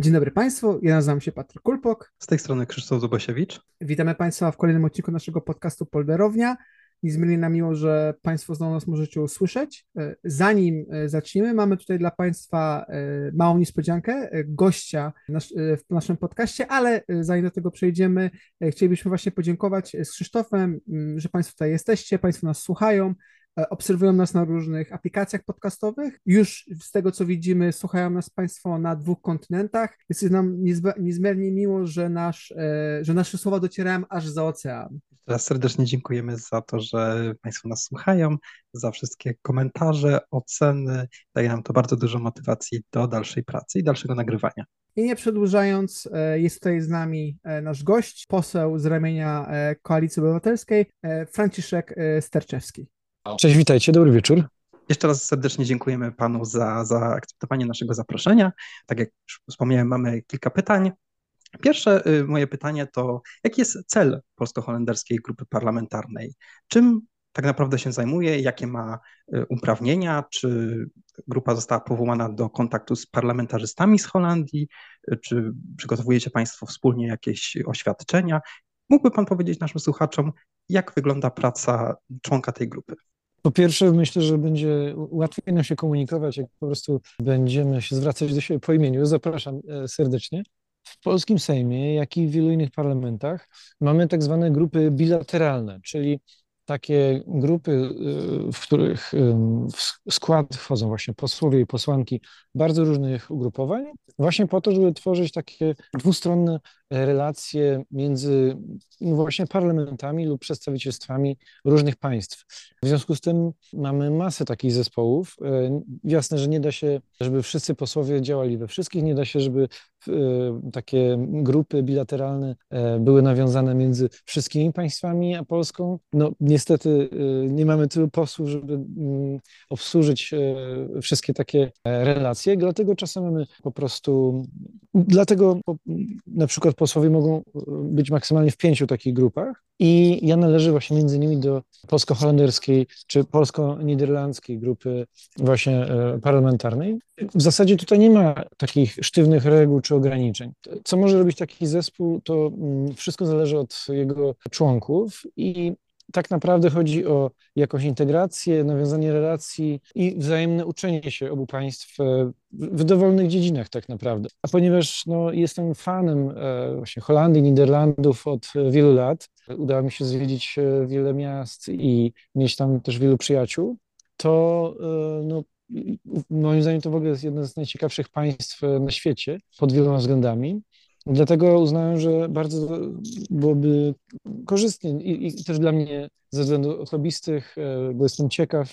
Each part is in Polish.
Dzień dobry Państwu, ja nazywam się Patryk Kulpok. Z tej strony Krzysztof Zubasiewicz. Witamy Państwa w kolejnym odcinku naszego podcastu Polderownia. Niezmiernie nam miło, że Państwo znowu nas możecie usłyszeć. E, zanim e, zaczniemy, mamy tutaj dla Państwa e, małą niespodziankę, gościa w naszym podcaście, ale zanim do tego przejdziemy, chcielibyśmy właśnie podziękować z Krzysztofem, że Państwo tutaj jesteście, Państwo nas słuchają, obserwują nas na różnych aplikacjach podcastowych. Już z tego, co widzimy, słuchają nas Państwo na dwóch kontynentach. Jest nam niezmiernie miło, że, nasz, e, że nasze słowa docierają aż za ocean. Teraz serdecznie dziękujemy za to, że Państwo nas słuchają, za wszystkie komentarze, oceny. Daje nam to bardzo dużo motywacji do dalszej pracy i dalszego nagrywania. I nie przedłużając, e, jest tutaj z nami nasz gość, poseł z ramienia Koalicji Obywatelskiej, Franciszek Sterczewski. Cześć, witajcie, dobry wieczór. Jeszcze raz serdecznie dziękujemy Panu za, akceptowanie naszego zaproszenia. Tak jak już wspomniałem, mamy kilka pytań. Pierwsze y, moje pytanie to, jaki jest cel polsko-holenderskiej grupy parlamentarnej? Czym tak naprawdę się zajmuje, jakie ma y, uprawnienia, czy grupa została powołana do kontaktu z parlamentarzystami z Holandii, czy przygotowujecie Państwo wspólnie jakieś oświadczenia? Mógłby Pan powiedzieć naszym słuchaczom, jak wygląda praca członka tej grupy? Po pierwsze, myślę, że będzie łatwiej nam się komunikować, jak po prostu będziemy się zwracać do siebie po imieniu. Zapraszam e, serdecznie. W polskim Sejmie, jak i w wielu innych parlamentach, mamy tak zwane grupy bilateralne, czyli takie grupy, y, w których w skład wchodzą właśnie posłowie i posłanki bardzo różnych ugrupowań, właśnie po to, żeby tworzyć takie dwustronne relacje między no właśnie parlamentami lub przedstawicielstwami różnych państw. W związku z tym mamy masę takich zespołów. E, jasne, że nie da się, żeby wszyscy posłowie działali we wszystkich, nie da się, żeby e, takie grupy bilateralne e, były nawiązane między wszystkimi państwami a Polską. No niestety nie mamy tylu posłów, żeby mm, obsłużyć wszystkie takie relacje, dlatego czasem mamy po prostu, dlatego na przykład posłowie mogą e, być maksymalnie w pięciu takich grupach i ja należę właśnie między innymi do polsko-holenderskiej czy polsko-niderlandzkiej grupy właśnie e, parlamentarnej. W zasadzie tutaj nie ma takich sztywnych reguł czy ograniczeń. Co może robić taki zespół, to mm, wszystko zależy od jego członków i tak naprawdę chodzi o jakąś integrację, nawiązanie relacji i wzajemne uczenie się obu państw e, w dowolnych dziedzinach tak naprawdę. A ponieważ no, jestem fanem e, właśnie Holandii, Niderlandów od wielu lat, udało mi się zwiedzić e, wiele miast i mieć tam też wielu przyjaciół, to no, moim zdaniem to w ogóle jest jedno z najciekawszych państw na świecie pod wieloma względami. Dlatego uznałem, że bardzo byłoby korzystnie i, i też dla mnie ze względów osobistych, e, bo jestem ciekaw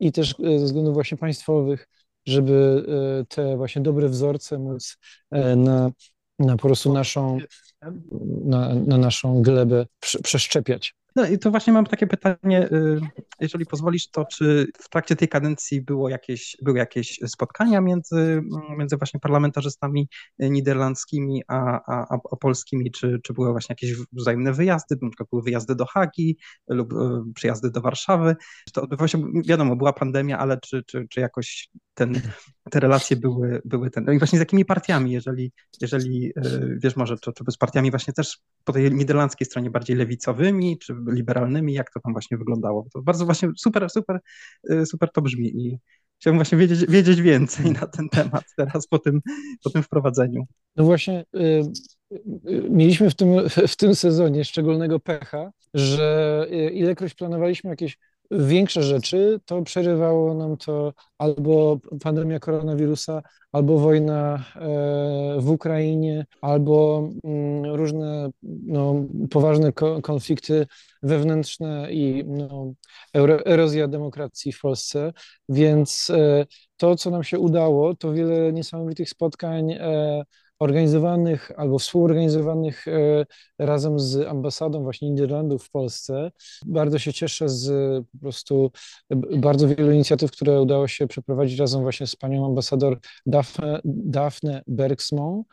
i też e, ze względów właśnie państwowych, żeby e, te właśnie dobre wzorce móc na, na po prostu naszą, na, na naszą glebę przeszczepiać. No i to właśnie mam takie pytanie, y, jeżeli pozwolisz, to czy w trakcie tej kadencji było jakieś, były jakieś spotkania między, między właśnie parlamentarzystami niderlandzkimi a, a, a polskimi, czy, czy były właśnie jakieś wzajemne wyjazdy, na przykład były wyjazdy do Hagi lub y, przyjazdy do Warszawy? To odbywało się, wiadomo, była pandemia, ale czy, czy, czy jakoś ten, te relacje były, były ten. No i właśnie z jakimi partiami, jeżeli, jeżeli y, wiesz, może to, czy z partiami właśnie też po tej niderlandzkiej stronie bardziej lewicowymi, czy liberalnymi, jak to tam właśnie wyglądało. To bardzo właśnie super, super, y, super to brzmi i chciałbym właśnie wiedzieć, wiedzieć więcej na ten temat teraz po tym, po tym wprowadzeniu. No właśnie y, y, mieliśmy w tym, w tym sezonie szczególnego pecha, że ilekroć planowaliśmy jakieś większe rzeczy, to przerywało nam to albo pandemia koronawirusa, albo wojna e, w Ukrainie, albo mm, różne no, poważne konflikty wewnętrzne i no, erozja demokracji w Polsce. Więc e, to, co nam się udało, to wiele niesamowitych spotkań e, organizowanych albo współorganizowanych e, razem z ambasadą właśnie Niderlandów w Polsce. Bardzo się cieszę z po prostu bardzo wielu inicjatyw, które udało się przeprowadzić razem właśnie z panią ambasador Daphne, Daphne Bergsmą.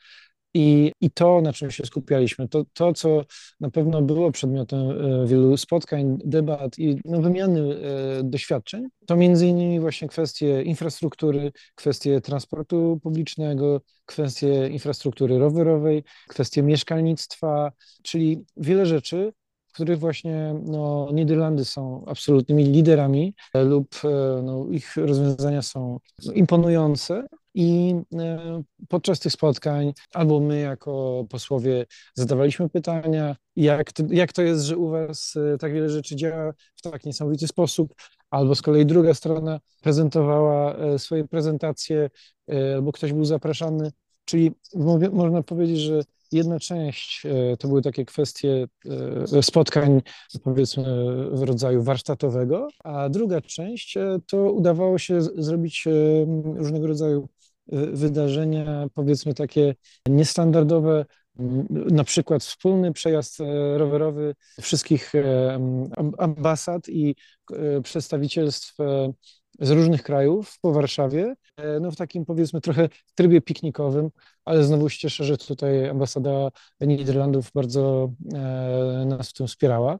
I, I to, na czym się skupialiśmy, to, to, co na pewno było przedmiotem e, wielu spotkań, debat i no, wymiany e, doświadczeń, to między innymi właśnie kwestie infrastruktury, kwestie transportu publicznego, kwestie infrastruktury rowerowej, kwestie mieszkalnictwa, czyli wiele rzeczy, których właśnie no, Niderlandy są absolutnymi liderami e, lub no, ich rozwiązania są imponujące, i e, podczas tych spotkań albo my jako posłowie zadawaliśmy pytania, jak to, jak to jest, że u Was e, tak wiele rzeczy działa w tak niesamowity sposób, albo z kolei druga strona prezentowała e, swoje prezentacje, albo ktoś był zapraszany. Czyli można powiedzieć, że Jedna część e, to były takie kwestie e, spotkań, powiedzmy, w rodzaju warsztatowego, a druga część e, to udawało się zrobić różnego rodzaju wydarzenia, powiedzmy takie niestandardowe, na przykład wspólny przejazd rowerowy wszystkich ambasad i przedstawicielstw z różnych krajów po Warszawie, no w takim powiedzmy trochę trybie piknikowym, ale znowu się cieszę, że tutaj ambasada Niderlandów bardzo e, nas w tym wspierała.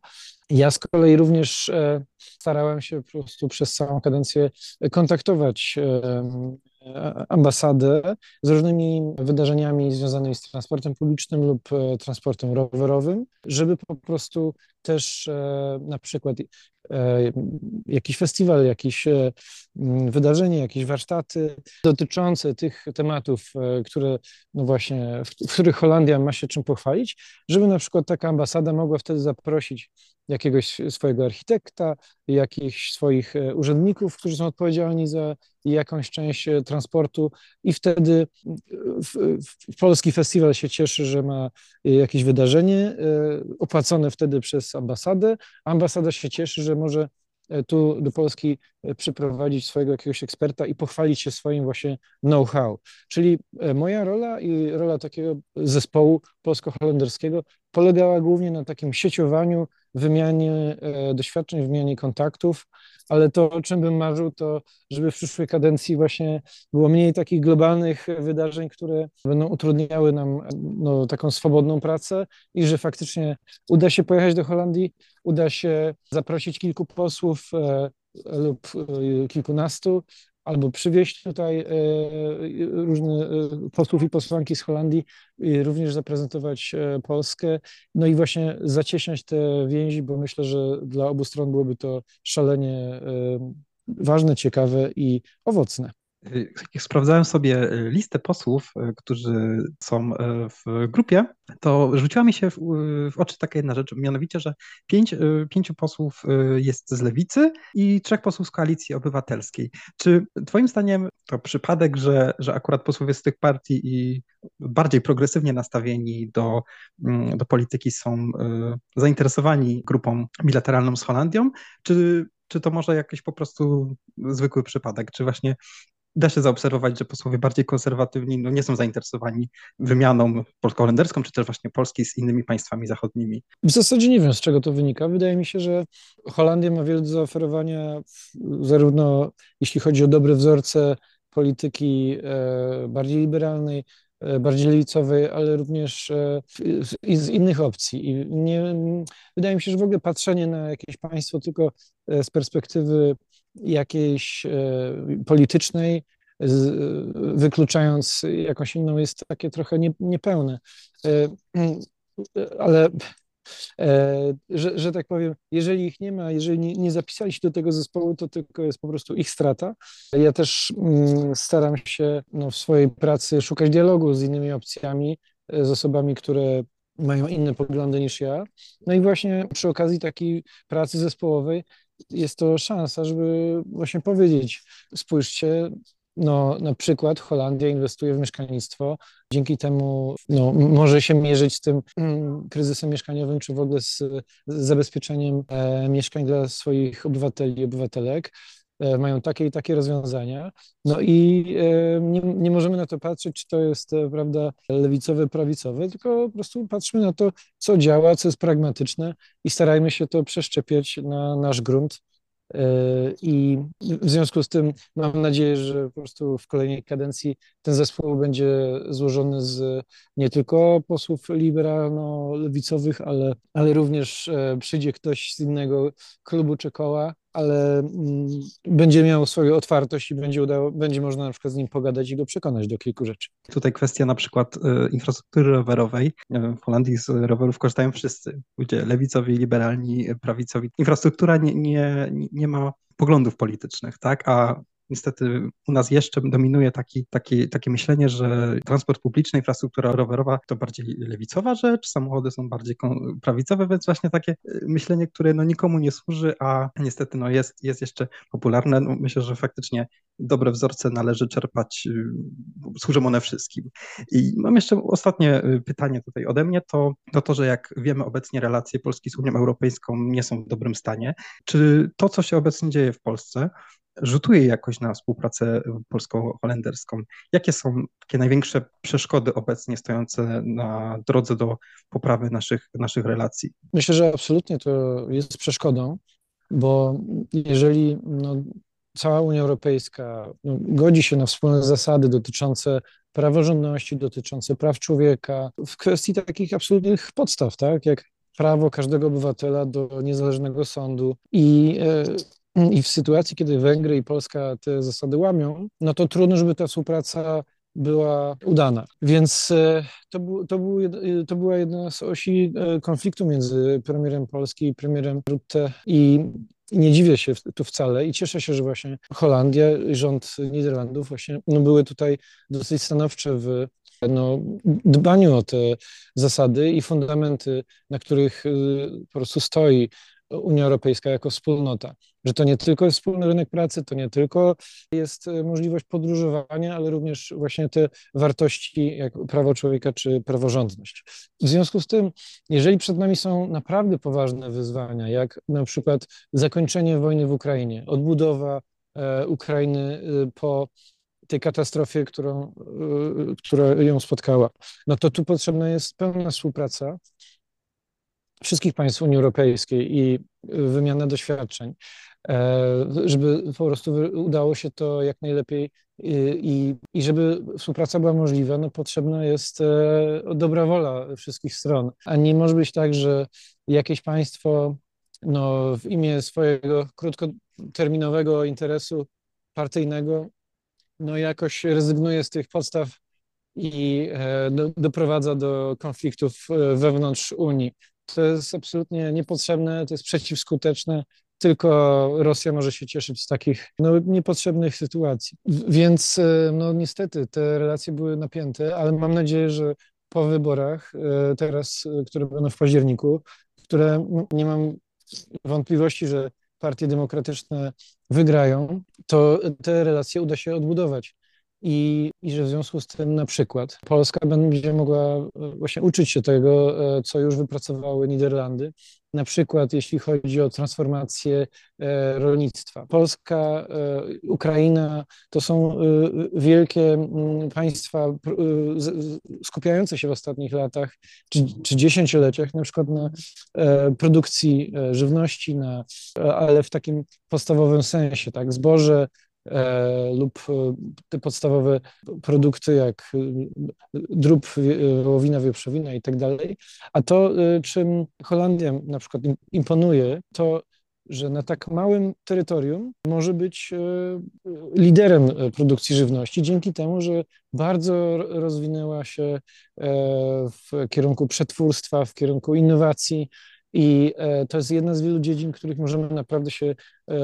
Ja z kolei również e, starałem się po prostu przez całą kadencję kontaktować ambasadę z różnymi wydarzeniami związanymi z transportem publicznym lub transportem rowerowym, żeby po prostu też na przykład E, jakiś festiwal, jakieś e, wydarzenie, jakieś warsztaty dotyczące tych tematów, e, które, no właśnie, w, w których Holandia ma się czym pochwalić, żeby na przykład taka ambasada mogła wtedy zaprosić jakiegoś swojego architekta, jakichś swoich urzędników, którzy są odpowiedzialni za jakąś część transportu i wtedy w, w polski festiwal się cieszy, że ma jakieś wydarzenie opłacone wtedy przez ambasadę, ambasada się cieszy, że może e, tu do Polski e, przyprowadzić swojego jakiegoś eksperta i pochwalić się swoim właśnie know-how. Czyli e, moja rola i rola takiego zespołu polsko-holenderskiego polegała głównie na takim sieciowaniu, wymianie doświadczeń, wymianie kontaktów, ale to, o czym bym marzył, to żeby w przyszłej kadencji właśnie było mniej takich globalnych wydarzeń, które będą utrudniały nam no, taką swobodną pracę i że faktycznie uda się pojechać do Holandii, uda się zaprosić kilku posłów e, lub e, kilkunastu, albo przywieźć tutaj e, różne posłów i posłanki z Holandii, również zaprezentować Polskę, no i właśnie zacieśniać te więzi, bo myślę, że dla obu stron byłoby to szalenie ważne, ciekawe i owocne. Sprawdzałem sobie listę posłów, którzy są w grupie, to rzuciła mi się w, w, oczy taka jedna rzecz, mianowicie, że pięć, pięciu posłów jest z lewicy i trzech posłów z koalicji obywatelskiej. Czy Twoim zdaniem to przypadek, że, że akurat posłowie z tych partii i bardziej progresywnie nastawieni do, do polityki są zainteresowani grupą bilateralną z Holandią, czy czy to może jakiś po prostu zwykły przypadek? Czy właśnie da się zaobserwować, że posłowie bardziej konserwatywni no, nie są zainteresowani wymianą polsko-holenderską, czy też właśnie Polski z innymi państwami zachodnimi? W zasadzie nie wiem, z czego to wynika. Wydaje mi się, że Holandia ma wiele do zaoferowania, zarówno jeśli chodzi o dobre wzorce polityki e, bardziej liberalnej, e, bardziej lewicowej, ale również e, z innych opcji. I nie, wydaje mi się, że w ogóle patrzenie na jakieś państwo tylko z perspektywy jakiejś e, politycznej, wykluczając jakąś inną, jest takie trochę nie, niepełne. E, ale e, że, że tak powiem, jeżeli ich nie ma, jeżeli nie, nie zapisali się do tego zespołu, to tylko jest po prostu ich strata. Ja też mm, staram się no, w swojej pracy szukać dialogu z innymi opcjami, z osobami, które mają inne poglądy niż ja. No i właśnie przy okazji takiej pracy zespołowej jest to szansa, żeby właśnie powiedzieć, spójrzcie, no, na przykład Holandia inwestuje w mieszkalnictwo, dzięki temu no, może się mierzyć z tym mm, kryzysem mieszkaniowym, czy w ogóle z, z zabezpieczeniem e, mieszkań dla swoich obywateli i obywatelek. E, mają takie i takie rozwiązania. No i e, nie, nie możemy na to patrzeć, czy to jest, e, prawda, lewicowe, prawicowe, tylko po prostu patrzmy na to, co działa, co jest pragmatyczne i starajmy się to przeszczepiać na nasz grunt I w związku z tym mam nadzieję, że po prostu w kolejnej kadencji ten zespół będzie złożony z nie tylko posłów liberalno-lewicowych, ale, ale również przyjdzie ktoś z innego klubu czy koła, ale mm, będzie miał swoją otwartość i będzie, udało, będzie można na przykład z nim pogadać i go przekonać do kilku rzeczy. Tutaj kwestia na przykład y, infrastruktury rowerowej. W Holandii z rowerów korzystają wszyscy, ludzie lewicowi, liberalni, prawicowi. Infrastruktura nie, nie, nie ma poglądów politycznych, tak? A niestety u nas jeszcze dominuje taki, taki, takie myślenie, że transport publiczny, infrastruktura rowerowa to bardziej lewicowa rzecz, samochody są bardziej prawicowe, więc właśnie takie y, myślenie, które no nikomu nie służy, a niestety no jest, jest jeszcze popularne. No myślę, że faktycznie dobre wzorce należy czerpać, y, służą one wszystkim. I mam jeszcze ostatnie y, pytanie tutaj ode mnie, to, to to, że jak wiemy obecnie relacje Polski z Unią Europejską nie są w dobrym stanie. Czy to, co się obecnie dzieje w Polsce, rzutuje jakoś na współpracę polsko-holenderską. Jakie są takie największe przeszkody obecnie stojące na drodze do poprawy naszych, naszych relacji? Myślę, że absolutnie to jest przeszkodą, bo jeżeli no, cała Unia Europejska no, godzi się na wspólne zasady dotyczące praworządności, dotyczące praw człowieka, w kwestii takich absolutnych podstaw, tak, jak prawo każdego obywatela do niezależnego sądu i e, i w sytuacji, kiedy Węgry i Polska te zasady łamią, no to trudno, żeby ta współpraca była udana. Więc e, to, był, to, był, e, to była jedna z osi e, konfliktu między premierem Polski i premierem Rutte i nie dziwię się tu wcale i cieszę się, że właśnie Holandia rząd Niderlandów właśnie no, były tutaj dosyć stanowcze w no, dbaniu o te zasady i fundamenty, na których po prostu stoi Unia Europejska jako wspólnota. Że to nie tylko jest wspólny rynek pracy, to nie tylko jest e, możliwość podróżowania, ale również właśnie te wartości jak prawo człowieka czy praworządność. W związku z tym, jeżeli przed nami są naprawdę poważne wyzwania, jak na przykład zakończenie wojny w Ukrainie, odbudowa e, Ukrainy e, po tej katastrofie, którą, która ją spotkała, no to tu potrzebna jest pełna współpraca wszystkich państw Unii Europejskiej i wymiana doświadczeń, e, żeby po prostu udało się to jak najlepiej i, i żeby współpraca była możliwa, no potrzebna jest e, dobra wola wszystkich stron. A nie może być tak, że jakieś państwo no, w imię swojego krótkoterminowego interesu partyjnego no, jakoś rezygnuje z tych podstaw i e, do, doprowadza do konfliktów wewnątrz Unii. To jest absolutnie niepotrzebne, to jest przeciwskuteczne. Tylko Rosja może się cieszyć z takich no, niepotrzebnych sytuacji. Więc e, no, niestety te relacje były napięte, ale mam nadzieję, że po wyborach, e, teraz, e, które będą w październiku, które nie mam wątpliwości, że partie demokratyczne wygrają, to te relacje uda się odbudować i, i że w związku z tym na przykład Polska będzie mogła e, właśnie uczyć się tego, e, co już wypracowały Niderlandy, na przykład jeśli chodzi o transformację e, rolnictwa. Polska, Ukraina to są wielkie państwa skupiające się w ostatnich latach czy, czy dziesięcioleciach na przykład na produkcji żywności, na, ale w takim podstawowym sensie, tak, zboże, lub e, te podstawowe produkty jak e, drób, wołowina, wieprzowina i tak dalej. A to, czym Holandia na przykład imponuje, to że na tak małym terytorium może być liderem produkcji żywności dzięki temu, że bardzo rozwinęła się w kierunku przetwórstwa, w kierunku innowacji. I to jest jedna z wielu dziedzin, których możemy naprawdę się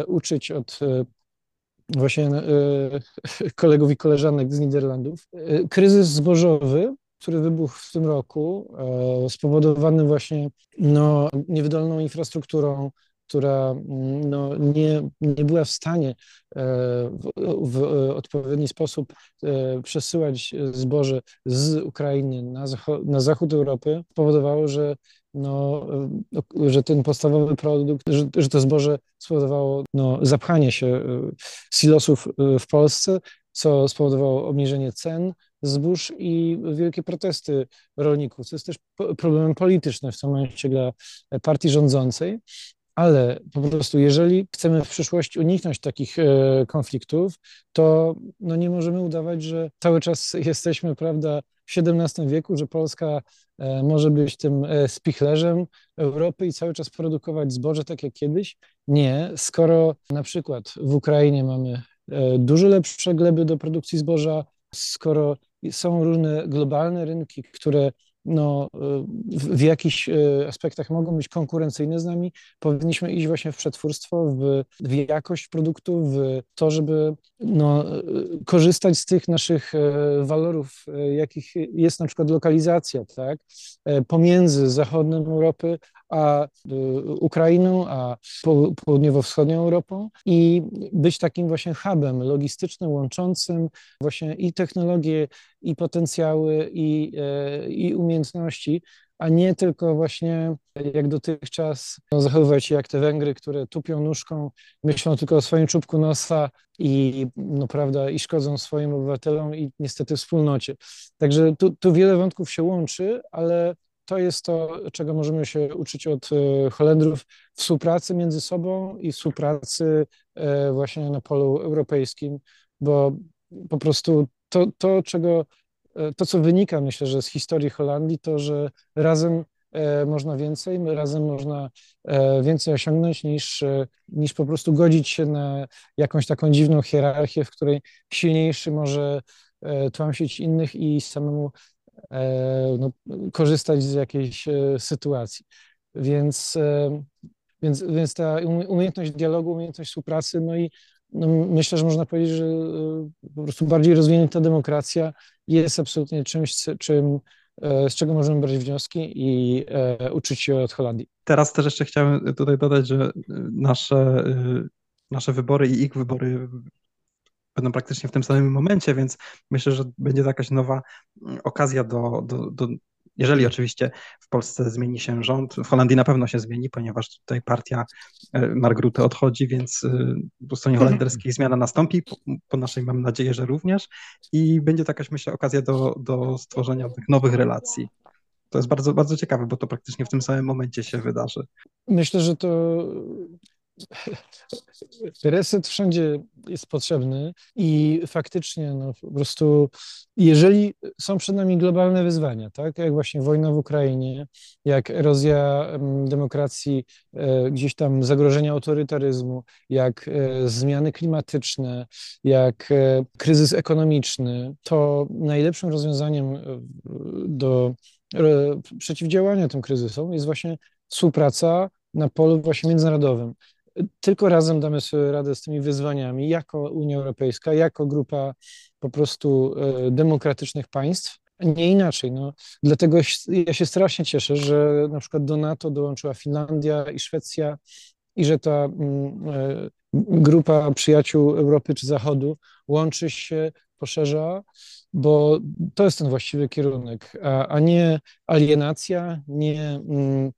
uczyć od właśnie e, kolegów i koleżanek z Niderlandów. E, kryzys zbożowy, który wybuchł w tym roku, e, spowodowany właśnie no, niewydolną infrastrukturą, która mm, no, nie, nie była w stanie w, w odpowiedni sposób przesyłać zboże z Ukrainy na, na zachód Europy, spowodowało, że no, że ten podstawowy produkt, że, że to zboże spowodowało no, zapchanie się e, silosów e, w Polsce, co spowodowało obniżenie cen zbóż i wielkie protesty rolników, co jest też problemem politycznym w tym momencie dla partii rządzącej. ale po prostu jeżeli chcemy w przyszłości uniknąć takich e, konfliktów, to no nie możemy udawać, że cały czas jesteśmy, prawda, XVII wieku, że Polska e, może być tym e, spichlerzem Europy i cały czas produkować zboże tak jak kiedyś. Nie, skoro na przykład w Ukrainie mamy dużo lepsze gleby do produkcji zboża, skoro są różne globalne rynki, które no, w, w jakichś e, aspektach mogą być konkurencyjne z nami, powinniśmy iść właśnie w przetwórstwo, w, w jakość produktu, w to, żeby no, e, korzystać z tych naszych walorów, jakich jest na przykład lokalizacja, tak, pomiędzy zachodem Europy a Ukrainą, a południowo-wschodnią Europą i być takim właśnie hubem logistycznym, łączącym właśnie i technologie, i potencjały, i, i umiejętności, umiejętności, a nie tylko właśnie jak dotychczas no, zachowywać się jak te Węgry, które tupią nóżką, myślą tylko o swoim czubku nosa i, no, prawda, i szkodzą swoim obywatelom i niestety wspólnocie. Także tu, tu wiele wątków się łączy, ale to jest to, czego możemy się uczyć od e, Holendrów, współpracy między sobą i współpracy e, właśnie na polu europejskim, bo po prostu to, to czego E, to, co wynika, myślę, że z historii Holandii, to, że razem można więcej, razem można więcej osiągnąć niż, niż po prostu godzić się na jakąś taką dziwną hierarchię, w której silniejszy może tłamsić innych i samemu no, korzystać z jakiejś sytuacji. Więc, więc, więc ta umiejętność dialogu, umiejętność współpracy, no i no myślę, że można powiedzieć, że e, po prostu bardziej rozwinięta demokracja jest absolutnie czymś, czym, e, z czego możemy brać wnioski i e, uczyć się od Holandii. Teraz też jeszcze chciałem tutaj dodać, że nasze, nasze wybory i ich wybory będą praktycznie w tym samym momencie, więc myślę, że będzie to jakaś nowa okazja do, do, do jeżeli oczywiście w Polsce zmieni się rząd, w Holandii na pewno się zmieni, ponieważ tutaj partia e, Margruty odchodzi, więc e, po stronie mhm. holenderskiej zmiana nastąpi, po, po naszej mam nadzieję, że również i będzie to jakaś, myślę, okazja do, do stworzenia tych nowych relacji. To jest bardzo, bardzo ciekawe, bo to praktycznie w tym samym momencie się wydarzy. Myślę, że to Reset wszędzie jest potrzebny i faktycznie no, po prostu, jeżeli są przed nami globalne wyzwania, tak, jak właśnie wojna w Ukrainie, jak erozja demokracji, e, gdzieś tam zagrożenia autorytaryzmu, jak e, zmiany klimatyczne, jak e, kryzys ekonomiczny, to najlepszym rozwiązaniem do przeciwdziałania tym kryzysom jest właśnie współpraca na polu właśnie międzynarodowym tylko razem damy sobie radę z tymi wyzwaniami, jako Unia Europejska, jako grupa po prostu e, demokratycznych państw. Nie inaczej. No. Dlatego ja się strasznie cieszę, że na przykład do NATO dołączyła Finlandia i Szwecja i że ta mm, e, grupa przyjaciół Europy czy Zachodu łączy się, poszerza, bo to jest ten właściwy kierunek, a, a nie alienacja, nie mm,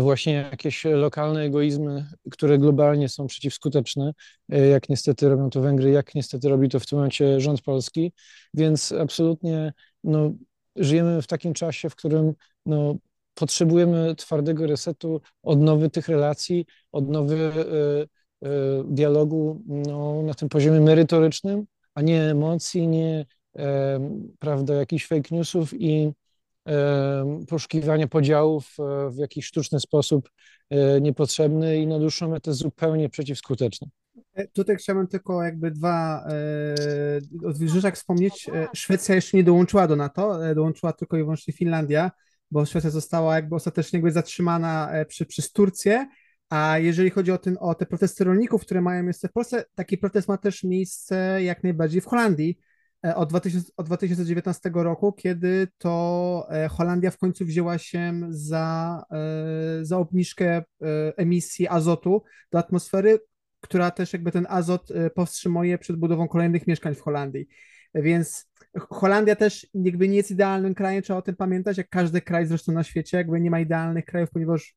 właśnie jakieś lokalne egoizmy, które globalnie są przeciwskuteczne, e, jak niestety robią to Węgry, jak niestety robi to w tym momencie rząd polski, więc absolutnie no, żyjemy w takim czasie, w którym no, potrzebujemy twardego resetu, odnowy tych relacji, odnowy y, y, dialogu no, na tym poziomie merytorycznym, a nie emocji, nie y, prawda, jakichś fake newsów i poszukiwania podziałów e, w jakiś sztuczny sposób e, niepotrzebny i na dłuższą metę zupełnie przeciwskuteczny. E, tutaj chciałbym tylko jakby dwa e, rzeczach wspomnieć. Szwecja jeszcze nie dołączyła do NATO, dołączyła tylko i wyłącznie Finlandia, bo Szwecja została jakby ostatecznie jakby zatrzymana przy, przez Turcję, a jeżeli chodzi o, ten, o te protesty rolników, które mają miejsce w Polsce, taki protest ma też miejsce jak najbardziej w Holandii, od, 2000, od 2019 roku, kiedy to e, Holandia w końcu wzięła się za, e, za obniżkę emisji azotu do atmosfery, która też jakby ten azot powstrzymuje przed budową kolejnych mieszkań w Holandii. Więc Holandia też jakby nie jest idealnym krajem, trzeba o tym pamiętać, jak każdy kraj zresztą na świecie, jakby nie ma idealnych krajów, ponieważ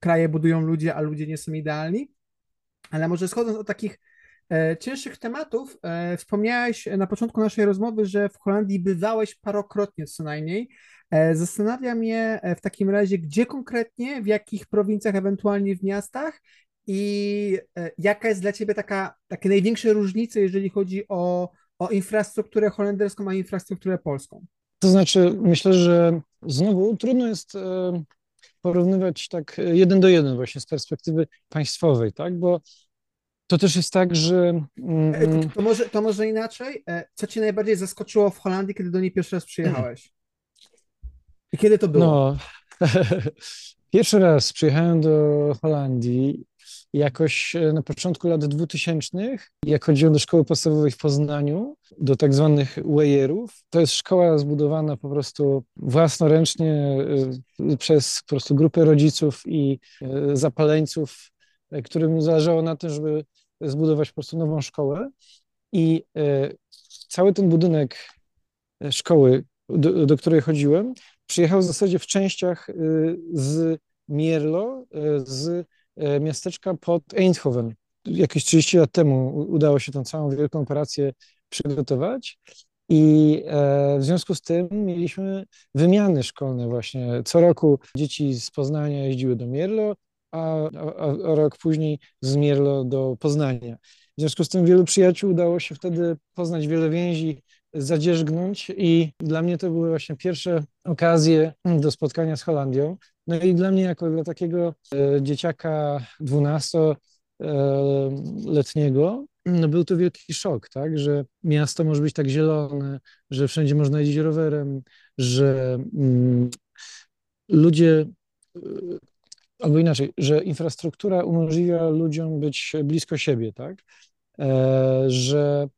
kraje budują ludzie, a ludzie nie są idealni. Ale może schodząc od takich e, cięższych tematów. E, wspomniałeś na początku naszej rozmowy, że w Holandii bywałeś parokrotnie co najmniej. Zastanawia mnie w takim razie, gdzie konkretnie, w jakich prowincjach, ewentualnie w miastach i jaka jest dla Ciebie taka, takie największe różnice, jeżeli chodzi o, o infrastrukturę holenderską, a infrastrukturę polską? To znaczy, myślę, że znowu trudno jest porównywać tak jeden do jeden właśnie z perspektywy państwowej, tak? Bo to też jest tak, że. Mm, to, może, to może inaczej. E, co cię najbardziej zaskoczyło w Holandii, kiedy do niej pierwszy raz przyjechałeś? I kiedy to było? No, pierwszy raz przyjechałem do Holandii jakoś e, na początku lat 2000, jak chodziłem do szkoły podstawowej w Poznaniu, do tak zwanych Wejerów. To jest szkoła zbudowana po prostu własnoręcznie e, przez po prostu grupę rodziców i e, zapaleńców, którym zależało na tym, żeby zbudować po prostu nową szkołę. I cały ten budynek szkoły, do, do której chodziłem, przyjechał w zasadzie w częściach z Mierlo, z E, miasteczka pod Eindhoven. Jakieś 30 lat temu udało się tą całą wielką operację przygotować. I e, w związku z tym mieliśmy wymiany szkolne właśnie. Co roku dzieci z Poznania jeździły do Mierlo, a, a, a rok później z Mierlo do Poznania. W związku z tym wielu przyjaciół udało się wtedy poznać wiele więzi, zadzierzgnąć i dla mnie to były właśnie pierwsze okazje do spotkania z Holandią. No i dla mnie, jako dla takiego e, dzieciaka 12-letniego, no był to wielki szok, tak, że miasto może być tak zielone, że wszędzie można jeździć rowerem, że mm, ludzie, e, albo inaczej, że infrastruktura umożliwia ludziom być blisko siebie, tak, e, że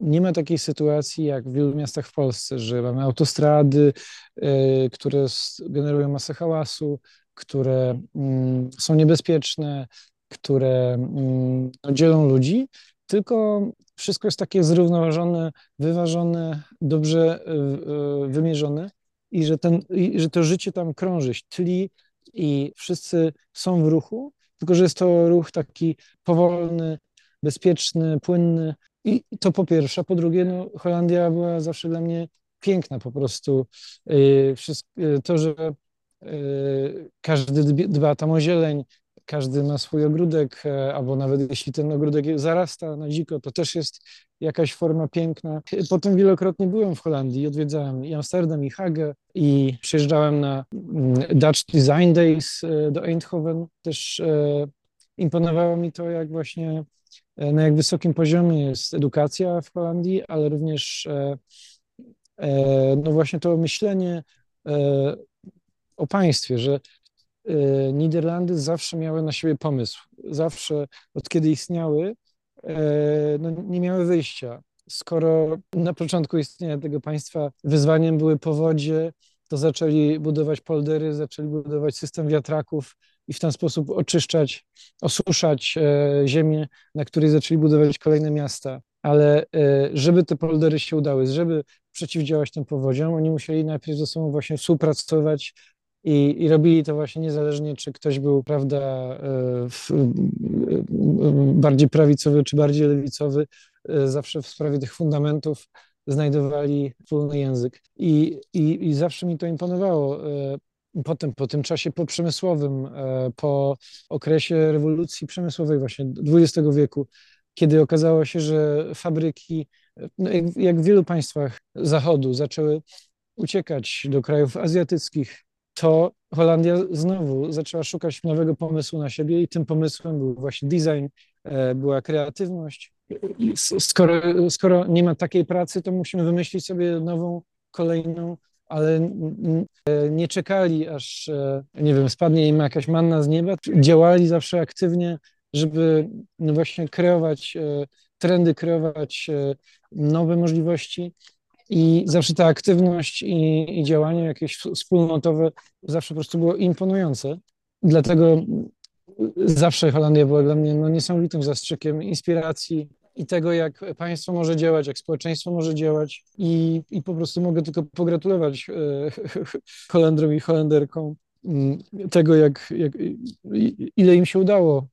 nie ma takiej sytuacji jak w wielu miastach w Polsce, że mamy autostrady, e, które generują masę hałasu, które mm, są niebezpieczne, które mm, no, dzielą ludzi, tylko wszystko jest takie zrównoważone, wyważone, dobrze e, wymierzone i że, ten, i że to życie tam krąży, tli i wszyscy są w ruchu, tylko że jest to ruch taki powolny, bezpieczny, płynny, i to po pierwsze. Po drugie, no, Holandia była zawsze dla mnie piękna po prostu. Y, y, to, że y, każdy dba tam o zieleń, każdy ma swój ogródek, e, albo nawet jeśli ten ogródek zarasta na dziko, to też jest jakaś forma piękna. Potem wielokrotnie byłem w Holandii, odwiedzałem Amsterdam, i Hagę i przyjeżdżałem na mm, Dutch Design Days e, do Eindhoven. Też e, imponowało mi to, jak właśnie na jak wysokim poziomie jest edukacja w Holandii, ale również no właśnie to myślenie o państwie, że Niderlandy zawsze miały na siebie pomysł. Zawsze, od kiedy istniały, no nie miały wyjścia. Skoro na początku istnienia tego państwa wyzwaniem były powodzie, to zaczęli budować poldery, zaczęli budować system wiatraków, i w ten sposób oczyszczać, osuszać e, ziemię, na której zaczęli budować kolejne miasta. Ale żeby te poldery się udały, żeby przeciwdziałać tym powodziom, oni musieli najpierw ze sobą właśnie współpracować i, i robili to właśnie niezależnie, czy ktoś był, prawda, e, w, bardziej prawicowy, czy bardziej lewicowy, zawsze w sprawie tych fundamentów znajdowali wspólny język. I, i, I zawsze mi to imponowało potem po tym czasie poprzemysłowym, e, po okresie rewolucji przemysłowej właśnie XX wieku, kiedy okazało się, że fabryki, no jak, jak w wielu państwach Zachodu, zaczęły uciekać do krajów azjatyckich, to Holandia znowu zaczęła szukać nowego pomysłu na siebie i tym pomysłem był właśnie design, e, była kreatywność. Skoro, skoro nie ma takiej pracy, to musimy wymyślić sobie nową, kolejną ale nie czekali, aż, e, nie wiem, spadnie im jakaś manna z nieba. Działali zawsze aktywnie, żeby no właśnie kreować e, trendy, kreować e, nowe możliwości. I zawsze ta aktywność i, i działanie jakieś wspólnotowe zawsze po prostu było imponujące. Dlatego zawsze Holandia była dla mnie no, niesamowitym zastrzykiem inspiracji i tego, jak państwo może działać, jak społeczeństwo może działać. I, i po prostu mogę tylko pogratulować e, Holendrom i Holenderkom mm, tego, jak, jak, ile im się udało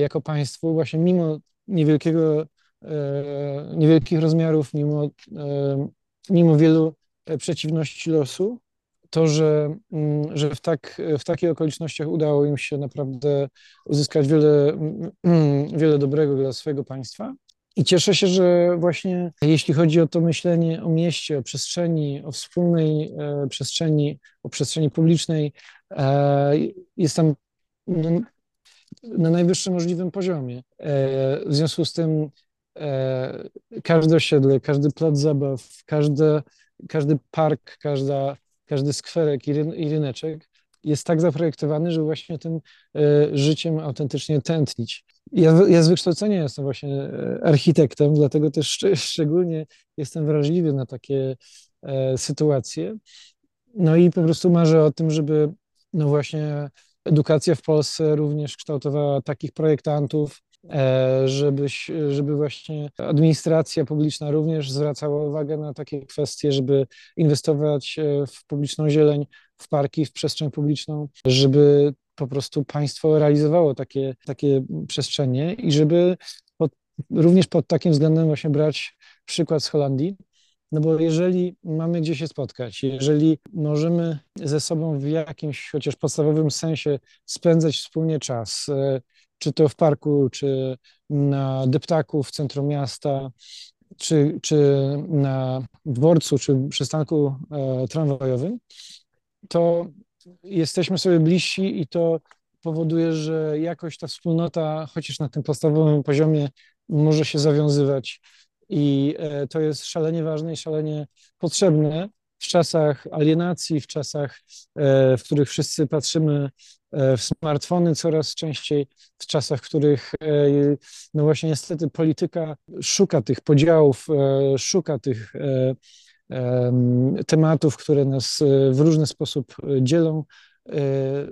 jako państwu, właśnie mimo niewielkiego, niewielkich rozmiarów, mimo, mimo wielu przeciwności losu, to, że, mm, że w, tak, w takich okolicznościach udało im się naprawdę uzyskać wiele, mm, wiele dobrego dla swojego państwa. I cieszę się, że właśnie jeśli chodzi o to myślenie o mieście, o przestrzeni, o wspólnej e, przestrzeni, o przestrzeni publicznej, e, jest tam na najwyższym możliwym poziomie. E, w związku z tym e, każde osiedle, każdy plac zabaw, każde, każdy park, każda każdy skwerek i, ryn, i ryneczek jest tak zaprojektowany, żeby właśnie tym e, życiem autentycznie tętnić. Ja, ja z wykształcenia jestem właśnie e, architektem, dlatego też szcz szczególnie jestem wrażliwy na takie e, sytuacje. No i po prostu marzę o tym, żeby no właśnie edukacja w Polsce również kształtowała takich projektantów, E, żeby, żeby właśnie administracja publiczna również zwracała uwagę na takie kwestie, żeby inwestować e, w publiczną zieleń, w parki, w przestrzeń publiczną, żeby po prostu państwo realizowało takie, takie przestrzenie i żeby pod, również pod takim względem właśnie brać przykład z Holandii. No bo jeżeli mamy gdzie się spotkać, jeżeli możemy ze sobą w jakimś chociaż podstawowym sensie spędzać wspólnie czas, e, czy to w parku, czy na deptaku w centrum miasta, czy, czy na dworcu, czy przystanku e, tramwajowym, to jesteśmy sobie bliżsi i to powoduje, że jakoś ta wspólnota, chociaż na tym podstawowym poziomie, może się zawiązywać. I e, to jest szalenie ważne i szalenie potrzebne w czasach alienacji, w czasach, e, w których wszyscy patrzymy w smartfony coraz częściej, w czasach, w których e, no właśnie niestety polityka szuka tych podziałów, e, szuka tych tematów, które nas w różny sposób dzielą.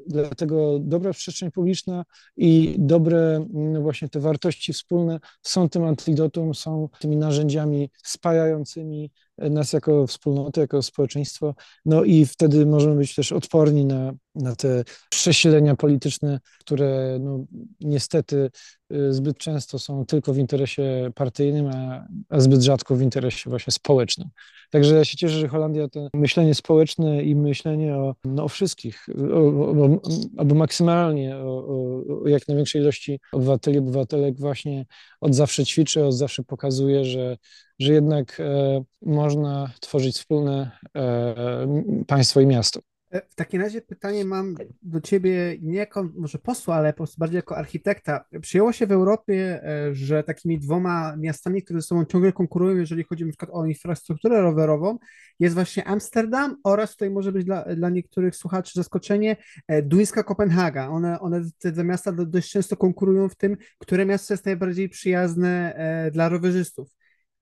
Dlatego dobra przestrzeń publiczna i dobre właśnie te wartości wspólne są tym antidotum, są tymi narzędziami spajającymi nas jako wspólnotę, jako społeczeństwo. No i wtedy możemy być też odporni na, na te przesilenia polityczne, które no, niestety y, zbyt często są tylko w interesie partyjnym, a, a zbyt rzadko w interesie właśnie społecznym. Także ja się cieszę, że Holandia to myślenie społeczne i myślenie o, no, o wszystkich, o, o, albo maksymalnie o, o, jak największej ilości obywateli, obywatelek właśnie od zawsze ćwiczy, od zawsze pokazuje, że że jednak e, można tworzyć wspólne e, państwo i miasto. E, w takim razie pytanie mam do ciebie nie jako może posła, ale po prostu bardziej jako architekta. Przyjęło się w Europie, że takimi dwoma miastami, które ze sobą ciągle konkurują, jeżeli chodzi na przykład o infrastrukturę rowerową, jest właśnie Amsterdam oraz tutaj może być dla, dla niektórych słuchaczy zaskoczenie duńska Kopenhaga. One, one te dwa miasta dość często konkurują w tym, które miasto jest najbardziej przyjazne dla rowerzystów.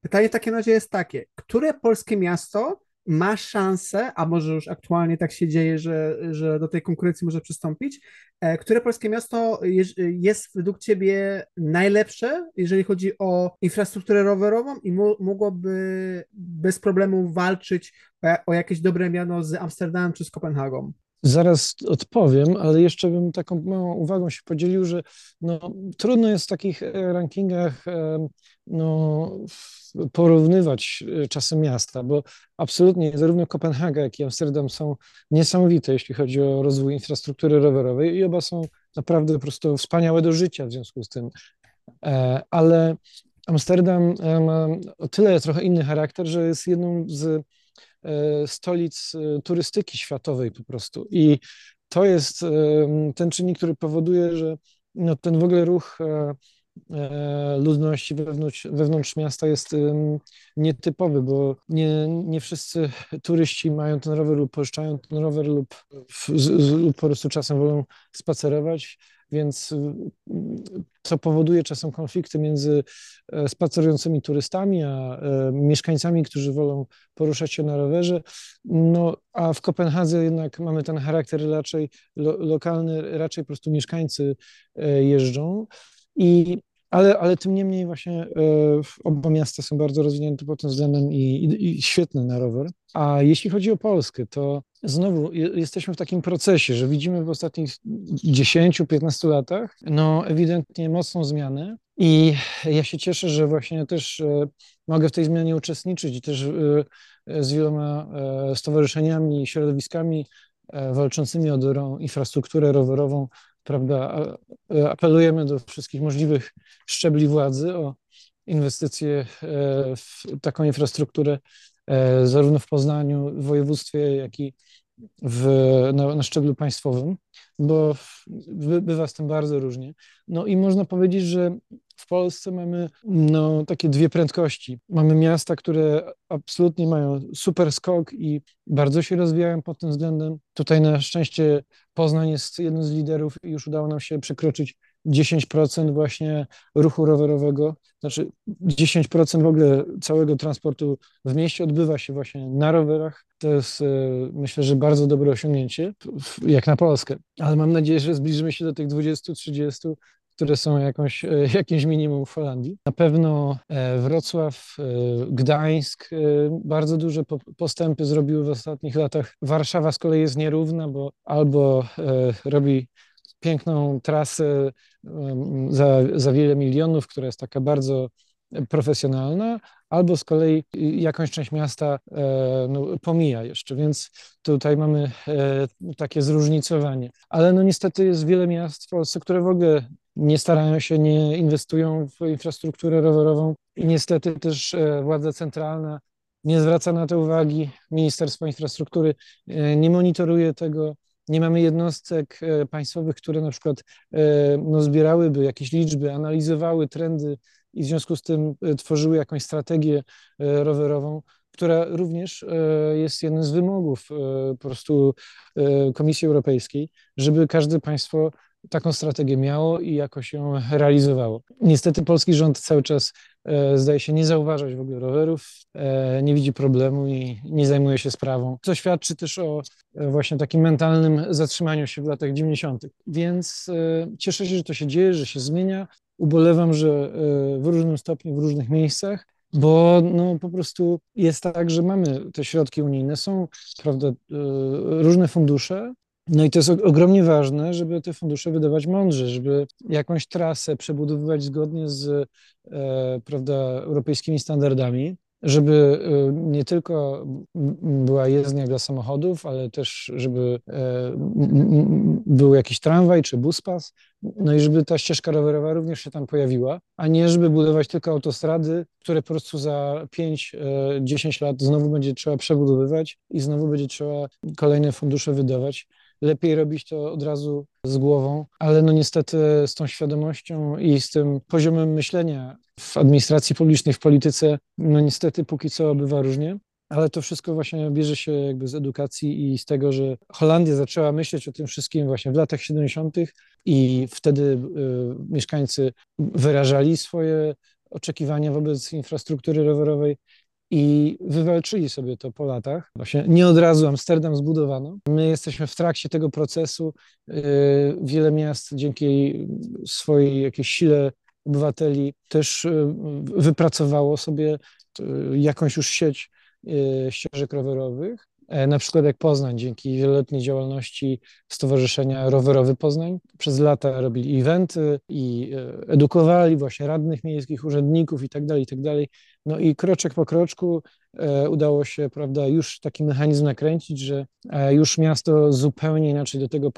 Pytanie w takim razie jest takie, które polskie miasto ma szansę, a może już aktualnie tak się dzieje, że, że do tej konkurencji może przystąpić, e, które polskie miasto jest według Ciebie najlepsze, jeżeli chodzi o infrastrukturę rowerową i mogłoby bez problemu walczyć o jakieś dobre miano z Amsterdamem czy z Kopenhagą? Zaraz odpowiem, ale jeszcze bym taką małą uwagą się podzielił, że no, trudno jest w takich e, rankingach e, no, porównywać e, czasem miasta, bo absolutnie zarówno Kopenhaga, jak i Amsterdam są niesamowite, jeśli chodzi o rozwój infrastruktury rowerowej i oba są naprawdę po prostu wspaniałe do życia w związku z tym. Ale Amsterdam ma o tyle trochę inny charakter, że jest jedną z stolic e, turystyki światowej po prostu. I to jest e, ten czynnik, który powoduje, że no, ten w ogóle ruch ludności wewnątrz, wewnątrz miasta jest nietypowy, bo nie, nie wszyscy turyści mają ten rower lub pożyczają ten rower lub, lub po prostu czasem wolą spacerować więc co powoduje czasem konflikty między e, spacerującymi turystami, a e, mieszkańcami, którzy wolą poruszać się na rowerze. No, a w Kopenhadze jednak mamy ten charakter raczej lo, lokalny, raczej po prostu mieszkańcy e, jeżdżą. I ale, ale tym niemniej właśnie oba miasta są bardzo rozwinięte pod tym względem i, i, i świetne na rower. A jeśli chodzi o Polskę, to znowu jesteśmy w takim procesie, że widzimy w ostatnich 10-15 latach no ewidentnie mocną zmianę i ja się cieszę, że właśnie też e, mogę w tej zmianie uczestniczyć i też e, z wieloma e, stowarzyszeniami i środowiskami walczącymi o dobrą infrastrukturę rowerową, prawda, apelujemy do wszystkich możliwych szczebli władzy o inwestycje w taką infrastrukturę zarówno w Poznaniu, w województwie, jak i w, na, na szczeblu państwowym, bo bywa z tym bardzo różnie. No i można powiedzieć, że w Polsce mamy no, takie dwie prędkości. Mamy miasta, które absolutnie mają super skok i bardzo się rozwijają pod tym względem. Tutaj na szczęście Poznań jest jednym z liderów i już udało nam się przekroczyć 10% właśnie ruchu rowerowego, znaczy 10% w ogóle całego transportu w mieście odbywa się właśnie na rowerach. To jest e, myślę, że bardzo dobre osiągnięcie, jak na Polskę. Ale mam nadzieję, że zbliżymy się do tych 20-30 które są jakąś, e, jakimś minimum w Holandii. Na pewno e, Wrocław, Gdańsk bardzo duże postępy zrobiły w ostatnich latach. Warszawa z kolei jest nierówna, bo albo robi piękną trasę za, za wiele milionów, która jest taka bardzo profesjonalna, albo z kolei jakąś część miasta e, no, pomija jeszcze, więc tutaj mamy e, takie zróżnicowanie. Ale no niestety jest wiele miast w Polsce, które w ogóle nie starają się, nie inwestują w infrastrukturę rowerową. I niestety też e, władza centralna nie zwraca na to uwagi, Ministerstwo Infrastruktury nie monitoruje tego, nie mamy jednostek e, państwowych, które na przykład e, no, zbierałyby jakieś liczby, analizowały trendy i w związku z tym e, tworzyły jakąś strategię rowerową, która również jest jednym z wymogów po prostu Komisji Europejskiej, żeby każde państwo taką strategię miało i jakoś ją realizowało. Niestety polski rząd cały czas e, zdaje się nie zauważać w ogóle rowerów, e, nie widzi problemu i nie zajmuje się sprawą, co świadczy też o e, właśnie takim mentalnym zatrzymaniu się w latach 90. Więc cieszę się, że to się dzieje, że się zmienia. Ubolewam, że w różnym stopniu, w różnych miejscach, bo no, po prostu jest tak, że mamy te środki unijne, są prawda, różne fundusze, no i to jest ogromnie ważne, żeby te fundusze wydawać mądrze, żeby jakąś trasę przebudowywać zgodnie z e, prawda, europejskimi standardami, żeby e, nie tylko była jezdnia dla samochodów, ale też żeby e, był jakiś tramwaj czy buspas, no i żeby ta ścieżka rowerowa również się tam pojawiła, a nie żeby budować tylko autostrady, które po prostu za 5-10 lat znowu będzie trzeba przebudowywać i znowu będzie trzeba kolejne fundusze wydawać lepiej robić to od razu z głową, ale no niestety z tą świadomością i z tym poziomem myślenia w administracji publicznej, w polityce, no niestety póki co bywa różnie. Ale to wszystko właśnie bierze się jakby z edukacji i z tego, że Holandia zaczęła myśleć o tym wszystkim właśnie w latach 70. i wtedy y, mieszkańcy wyrażali swoje oczekiwania wobec infrastruktury rowerowej i wywalczyli sobie to po latach. Właśnie nie od razu Amsterdam zbudowano. My jesteśmy w trakcie tego procesu. Y, wiele miast dzięki swojej jakiejś sile obywateli też y, wypracowało sobie y, jakąś już sieć ścieżek rowerowych. E, na przykład jak Poznań, dzięki wieloletniej działalności Stowarzyszenia Rowerowy Poznań, przez lata robili eventy i e, edukowali właśnie radnych miejskich, urzędników i tak No i kroczek po kroczku e, udało się, prawda, już taki mechanizm nakręcić, że już miasto zupełnie inaczej do tego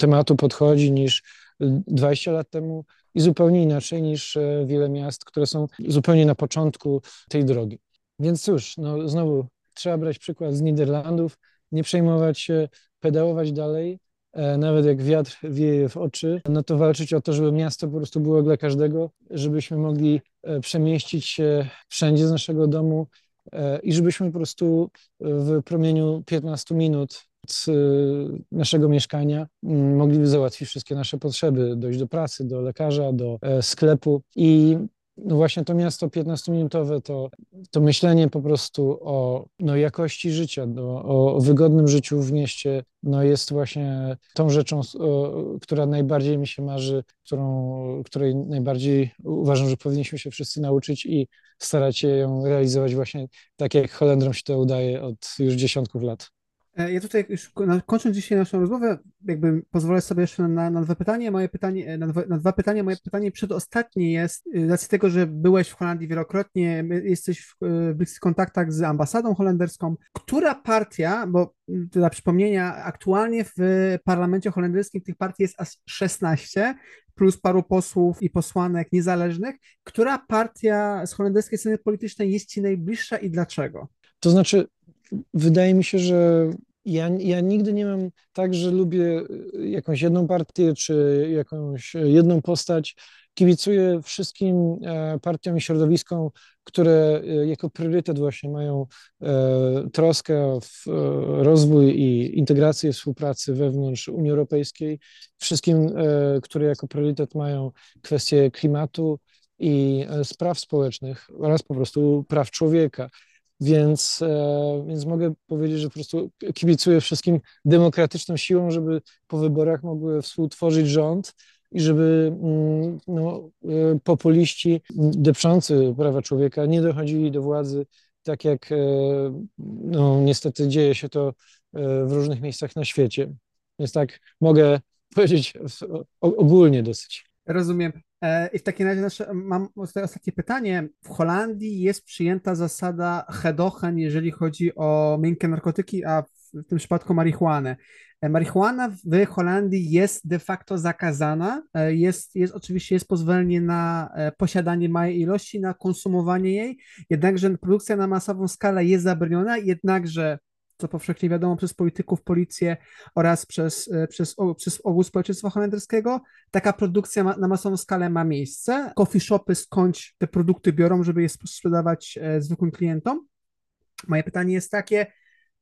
tematu podchodzi niż 20 lat temu i zupełnie inaczej niż wiele miast, które są zupełnie na początku tej drogi. Więc cóż, no znowu trzeba brać przykład z Niderlandów, nie przejmować się, pedałować dalej, e, nawet jak wiatr wieje w oczy, no to walczyć o to, żeby miasto po prostu było dla każdego, żebyśmy mogli e, przemieścić się wszędzie z naszego domu e, i żebyśmy po prostu w promieniu 15 minut z naszego mieszkania mogli załatwić wszystkie nasze potrzeby, dojść do pracy, do lekarza, do sklepu. I no właśnie to miasto 15-minutowe, to, to myślenie po prostu o no, jakości życia, no, o, wygodnym życiu w mieście, no jest właśnie tą rzeczą, która najbardziej mi się marzy, którą, której najbardziej uważam, że powinniśmy się wszyscy nauczyć i starać się ją realizować właśnie tak, jak Holendrom się to udaje od już dziesiątków lat. E, ja tutaj już kończąc dzisiaj naszą rozmowę, jakby pozwolę sobie jeszcze na, na dwa pytania. Moje pytanie, e, na dwa, na dwa pytania. Moje pytanie przedostatnie jest, z racji tego, że byłeś w Holandii wielokrotnie, jesteś w, w bliskich kontaktach z ambasadą holenderską. Która partia, bo dla przypomnienia, aktualnie w parlamencie holenderskim tych partii jest aż 16, plus paru posłów i posłanek niezależnych. Która partia z holenderskiej sceny politycznej jest ci najbliższa i dlaczego? To znaczy, wydaje mi się, że ja, ja nigdy nie mam tak, że lubię jakąś jedną partię czy jakąś jedną postać. Kibicuję wszystkim e, partiom i środowiskom, które e, jako priorytet właśnie mają e, troskę w rozwój i integrację współpracy wewnątrz Unii Europejskiej, wszystkim, które jako priorytet mają kwestie klimatu i spraw społecznych oraz po prostu praw człowieka. Więc, e, więc mogę powiedzieć, że po prostu kibicuję wszystkim demokratyczną siłą, żeby po wyborach mogły współtworzyć rząd i żeby mm, no, e, populiści deprzący prawa człowieka nie dochodzili do władzy, tak jak e, no, niestety dzieje się to w różnych miejscach na świecie. Więc tak mogę powiedzieć ogólnie dosyć. Rozumiem. E, I w takim razie nasze, mam tutaj ostatnie pytanie. W Holandii jest przyjęta zasada hedochen, jeżeli chodzi o miękkie narkotyki, a w tym przypadku marihuanę. E, marihuana w Holandii jest de facto zakazana. E, jest, jest oczywiście jest pozwolenie na posiadanie małej ilości, na konsumowanie jej, jednakże produkcja na masową skalę jest zabroniona, jednakże co powszechnie wiadomo przez polityków, policję oraz przez, e, przez, przez ogół społeczeństwa holenderskiego, taka produkcja ma, na masową skalę ma miejsce. Coffee shopy skądś te produkty biorą, żeby je sprzedawać e, zwykłym klientom. Moje pytanie jest takie,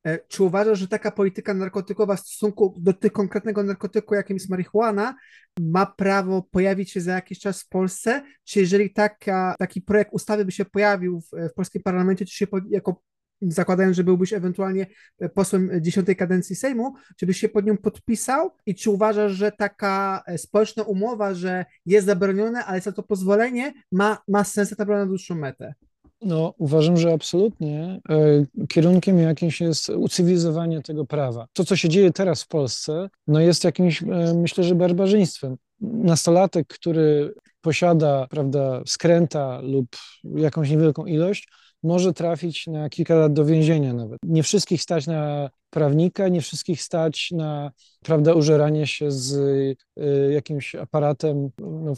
e, czy uważasz, że taka polityka narkotykowa w stosunku do tych konkretnego narkotyku, jakim jest marihuana, ma prawo pojawić się za jakiś czas w Polsce? Czy jeżeli taka, taki projekt ustawy by się pojawił w, w polskim parlamencie, czy się jako zakładając, że byłbyś ewentualnie posłem dziesiątej kadencji Sejmu, czy byś się pod nią podpisał i czy uważasz, że taka e, społeczna umowa, że jest zabronione, ale za to pozwolenie, ma, ma sens na dłuższą metę? No, uważam, że absolutnie e, kierunkiem jakimś jest ucywilizowanie tego prawa. To, co się dzieje teraz w Polsce, no jest jakimś, e, myślę, że barbarzyństwem. Nastolatek, który posiada, prawda, skręta lub jakąś niewielką ilość, może trafić na kilka lat do więzienia nawet. Nie wszystkich stać na prawnika, nie wszystkich stać na, prawda, użeranie się z y, jakimś aparatem, no,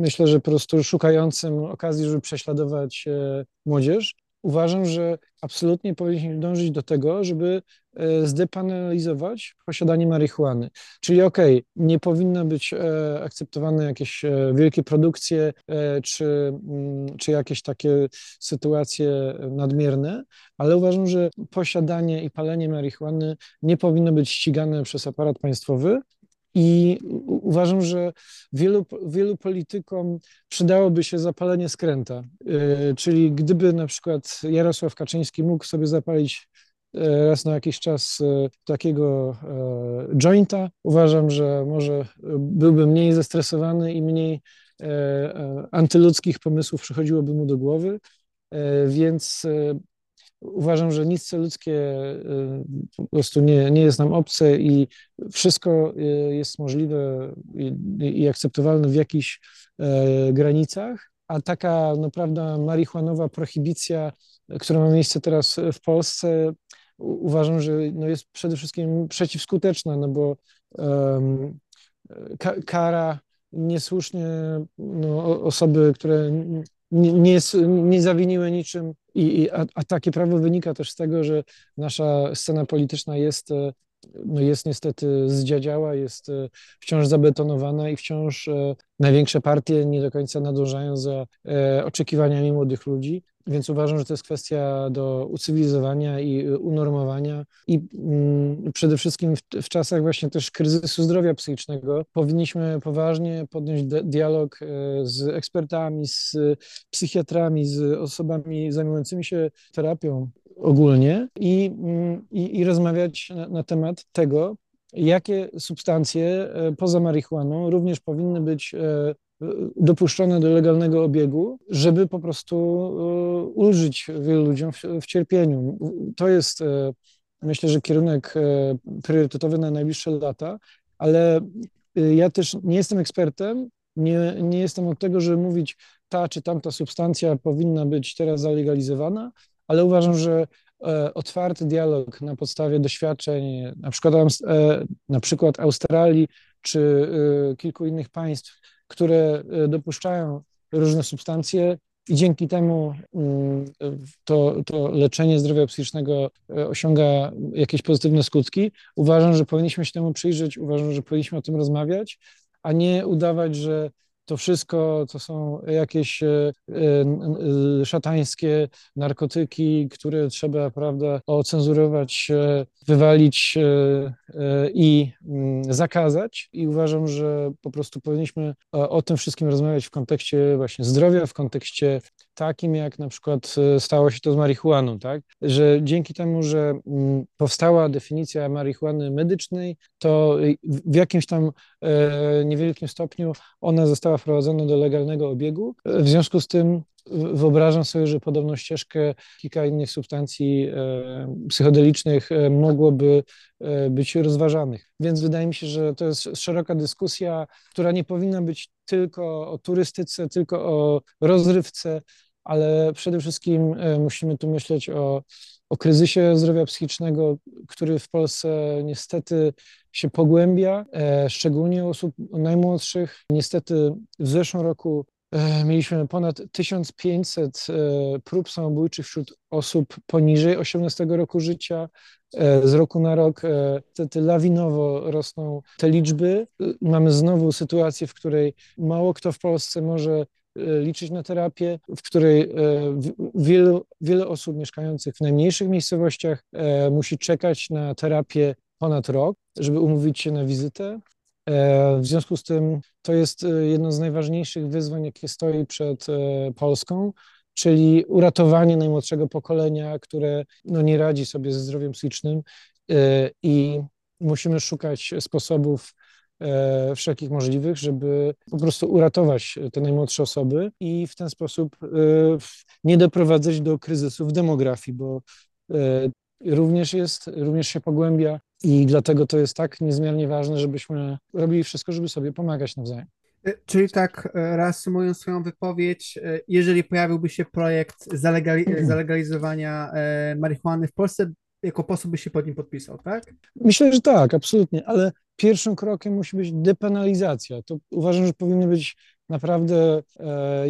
myślę, że po prostu szukającym okazji, żeby prześladować y, młodzież. Uważam, że absolutnie powinniśmy dążyć do tego, żeby zdepanalizować posiadanie marihuany. Czyli okej, okay, nie powinno być e, akceptowane jakieś e, wielkie produkcje czy, mm, czy jakieś takie sytuacje nadmierne, ale uważam, że posiadanie i palenie marihuany nie powinno być ścigane przez aparat państwowy, i uważam, że wielu, wielu politykom przydałoby się zapalenie skręta. E, czyli gdyby na przykład Jarosław Kaczyński mógł sobie zapalić e, raz na jakiś czas e, takiego jointa, uważam, że może byłby mniej zestresowany i mniej antyludzkich pomysłów przychodziłoby mu do głowy. Więc uważam, że nic ludzkie y, po prostu nie, nie jest nam obce i wszystko jest możliwe i, i akceptowalne w jakichś e, granicach, a taka naprawdę marihuanowa prohibicja, która ma miejsce teraz w Polsce, uważam, że no jest przede wszystkim przeciwskuteczna, no bo um, kara niesłusznie no, osoby, które nie, nie, nie zawiniły niczym i, a, a, takie prawo wynika też z tego, że nasza scena polityczna jest, e, no jest niestety zdziadziała, jest e, wciąż zabetonowana i wciąż e, największe partie nie do końca nadążają za oczekiwaniami młodych ludzi. Więc uważam, że to jest kwestia do ucywilizowania i unormowania i mm, przede wszystkim w, w, czasach właśnie też kryzysu zdrowia psychicznego powinniśmy poważnie podjąć dialog e, z ekspertami, z psychiatrami, z osobami zajmującymi się terapią ogólnie i, mm, i, i rozmawiać na, na temat tego, jakie substancje poza marihuaną również powinny być dopuszczone do legalnego obiegu, żeby po prostu e, ulżyć wielu ludziom w, w cierpieniu. To jest e, myślę, że kierunek priorytetowy na najbliższe lata, ale ja też nie jestem ekspertem, nie, nie jestem od tego, żeby mówić, ta czy tamta substancja powinna być teraz zalegalizowana, ale uważam, że e, otwarty dialog na podstawie doświadczeń, na przykład, e, na przykład Australii czy e, kilku innych państw, które dopuszczają różne substancje i dzięki temu mm, to, to leczenie zdrowia psychicznego osiąga jakieś pozytywne skutki. Uważam, że powinniśmy się temu przyjrzeć, uważam, że powinniśmy o tym rozmawiać, a nie udawać, że to wszystko to są jakieś e, e, szatańskie narkotyki, które trzeba, prawda, ocenzurować, e, wywalić i mm, zakazać. I uważam, że po prostu powinniśmy o tym wszystkim rozmawiać w kontekście właśnie zdrowia, w kontekście takim, jak na przykład stało się to z marihuaną, tak? Że dzięki temu, że mm, powstała definicja marihuany medycznej, to w jakimś tam niewielkim stopniu ona została wprowadzona do legalnego obiegu. W związku z tym wyobrażam sobie, że podobną ścieżkę kilka innych substancji e, psychodelicznych e, mogłoby e, być rozważanych. Więc wydaje mi się, że to jest szeroka dyskusja, która nie powinna być tylko o turystyce, tylko o rozrywce, ale przede wszystkim musimy tu myśleć o, o kryzysie zdrowia psychicznego, który w Polsce niestety się pogłębia, e, szczególnie osób najmłodszych. Niestety w zeszłym roku e, mieliśmy ponad 1500 e, prób samobójczych wśród osób poniżej 18 roku życia. Z roku na rok niestety lawinowo rosną te liczby. Mamy znowu sytuację, w której mało kto w Polsce może liczyć na terapię, w której wielu, wiele osób mieszkających w najmniejszych miejscowościach musi czekać na terapię ponad rok, żeby umówić się na wizytę. E, w związku z tym to jest e, jedno z najważniejszych wyzwań, jakie stoi przed e, Polską, czyli uratowanie najmłodszego pokolenia, które no, nie radzi sobie ze zdrowiem psychicznym i musimy szukać sposobów wszelkich możliwych, żeby po prostu uratować te najmłodsze osoby i w ten sposób nie doprowadzać do kryzysu w demografii, bo również jest, również się pogłębia i dlatego to jest tak niezmiernie ważne, żebyśmy robili wszystko, żeby sobie pomagać nawzajem. E, czyli tak, e, reasumując swoją wypowiedź, e, jeżeli pojawiłby się projekt zalegali zalegalizowania marihuany w Polsce, jako posł by się pod nim podpisał, tak? Myślę, że tak, absolutnie, ale pierwszym krokiem musi być depenalizacja. To uważam, że powinny być naprawdę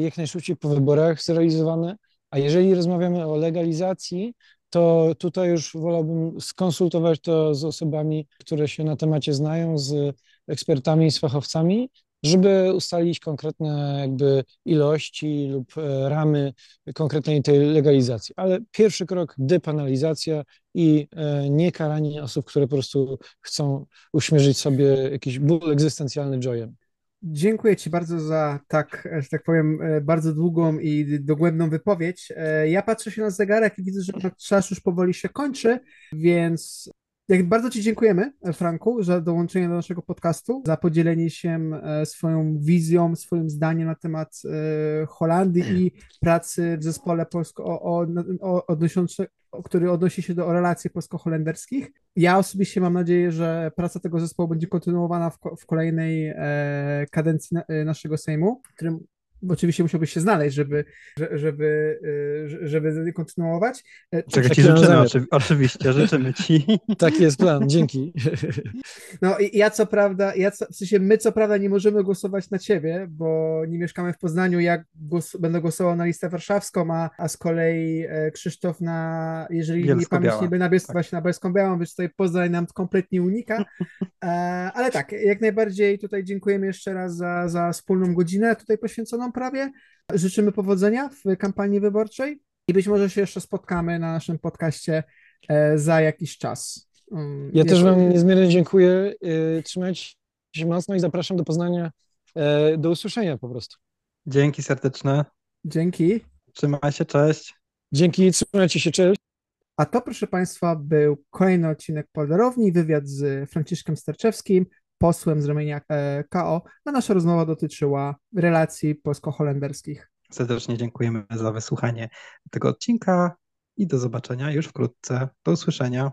jak najszybciej po wyborach zrealizowane, a jeżeli rozmawiamy o legalizacji, to tutaj już wolałbym skonsultować to z osobami, które się na temacie znają, z ekspertami, z fachowcami, żeby ustalić konkretne jakby ilości lub e, ramy konkretnej tej legalizacji. Ale pierwszy krok depenalizacja i e, nie karanie osób, które po prostu chcą uśmierzyć sobie jakiś ból egzystencjalny joyem. Dziękuję Ci bardzo za tak, że tak powiem, e, bardzo długą i dogłębną wypowiedź. E, ja patrzę się na zegarek i widzę, że czas już powoli się kończy, więc jak bardzo Ci dziękujemy, Franku, za dołączenie do naszego podcastu, za podzielenie się e, swoją wizją, swoim zdaniem na temat Holandii i pracy w zespole polsko o, o, o, który odnosi się do relacji polsko-holenderskich. Ja osobiście mam nadzieję, że praca tego zespołu będzie kontynuowana w, w kolejnej e, kadencji na, e, naszego Sejmu, którym oczywiście musiałbyś się znaleźć, żeby, żeby, y, żeby kontynuować. E, Czego ci życzymy, oczy, oczywiście, życzymy ci. Taki jest plan, dzięki. No i ja co prawda, ja co, w sensie my co prawda nie możemy głosować na ciebie, bo nie mieszkamy w Poznaniu, ja głos, będę głosował na listę warszawską, a, a z kolei e, Krzysztof na, jeżeli nie pamięć nie by na, tak. właśnie na Bielską Białą, więc tutaj Poznań nam kompletnie unika, e, ale tak, jak najbardziej tutaj dziękujemy jeszcze raz za, za wspólną godzinę tutaj poświęconą prawie. Życzymy powodzenia w kampanii wyborczej i być może się jeszcze spotkamy na naszym podcaście e, za jakiś czas. Mm, ja też Wam niezmiernie dziękuję. E, trzymajcie się mocno i zapraszam do Poznania. E, do usłyszenia po prostu. Dzięki serdeczne. Dzięki. Trzymaj się, cześć. Dzięki, trzymajcie się, cześć. A to, proszę Państwa, był kolejny odcinek Polderowni, wywiad z Franciszkiem Starczewskim, posłem z ramienia e, KO, a nasza rozmowa dotyczyła relacji polsko-holenderskich. Serdecznie dziękujemy za wysłuchanie tego odcinka i do zobaczenia już wkrótce. Do usłyszenia.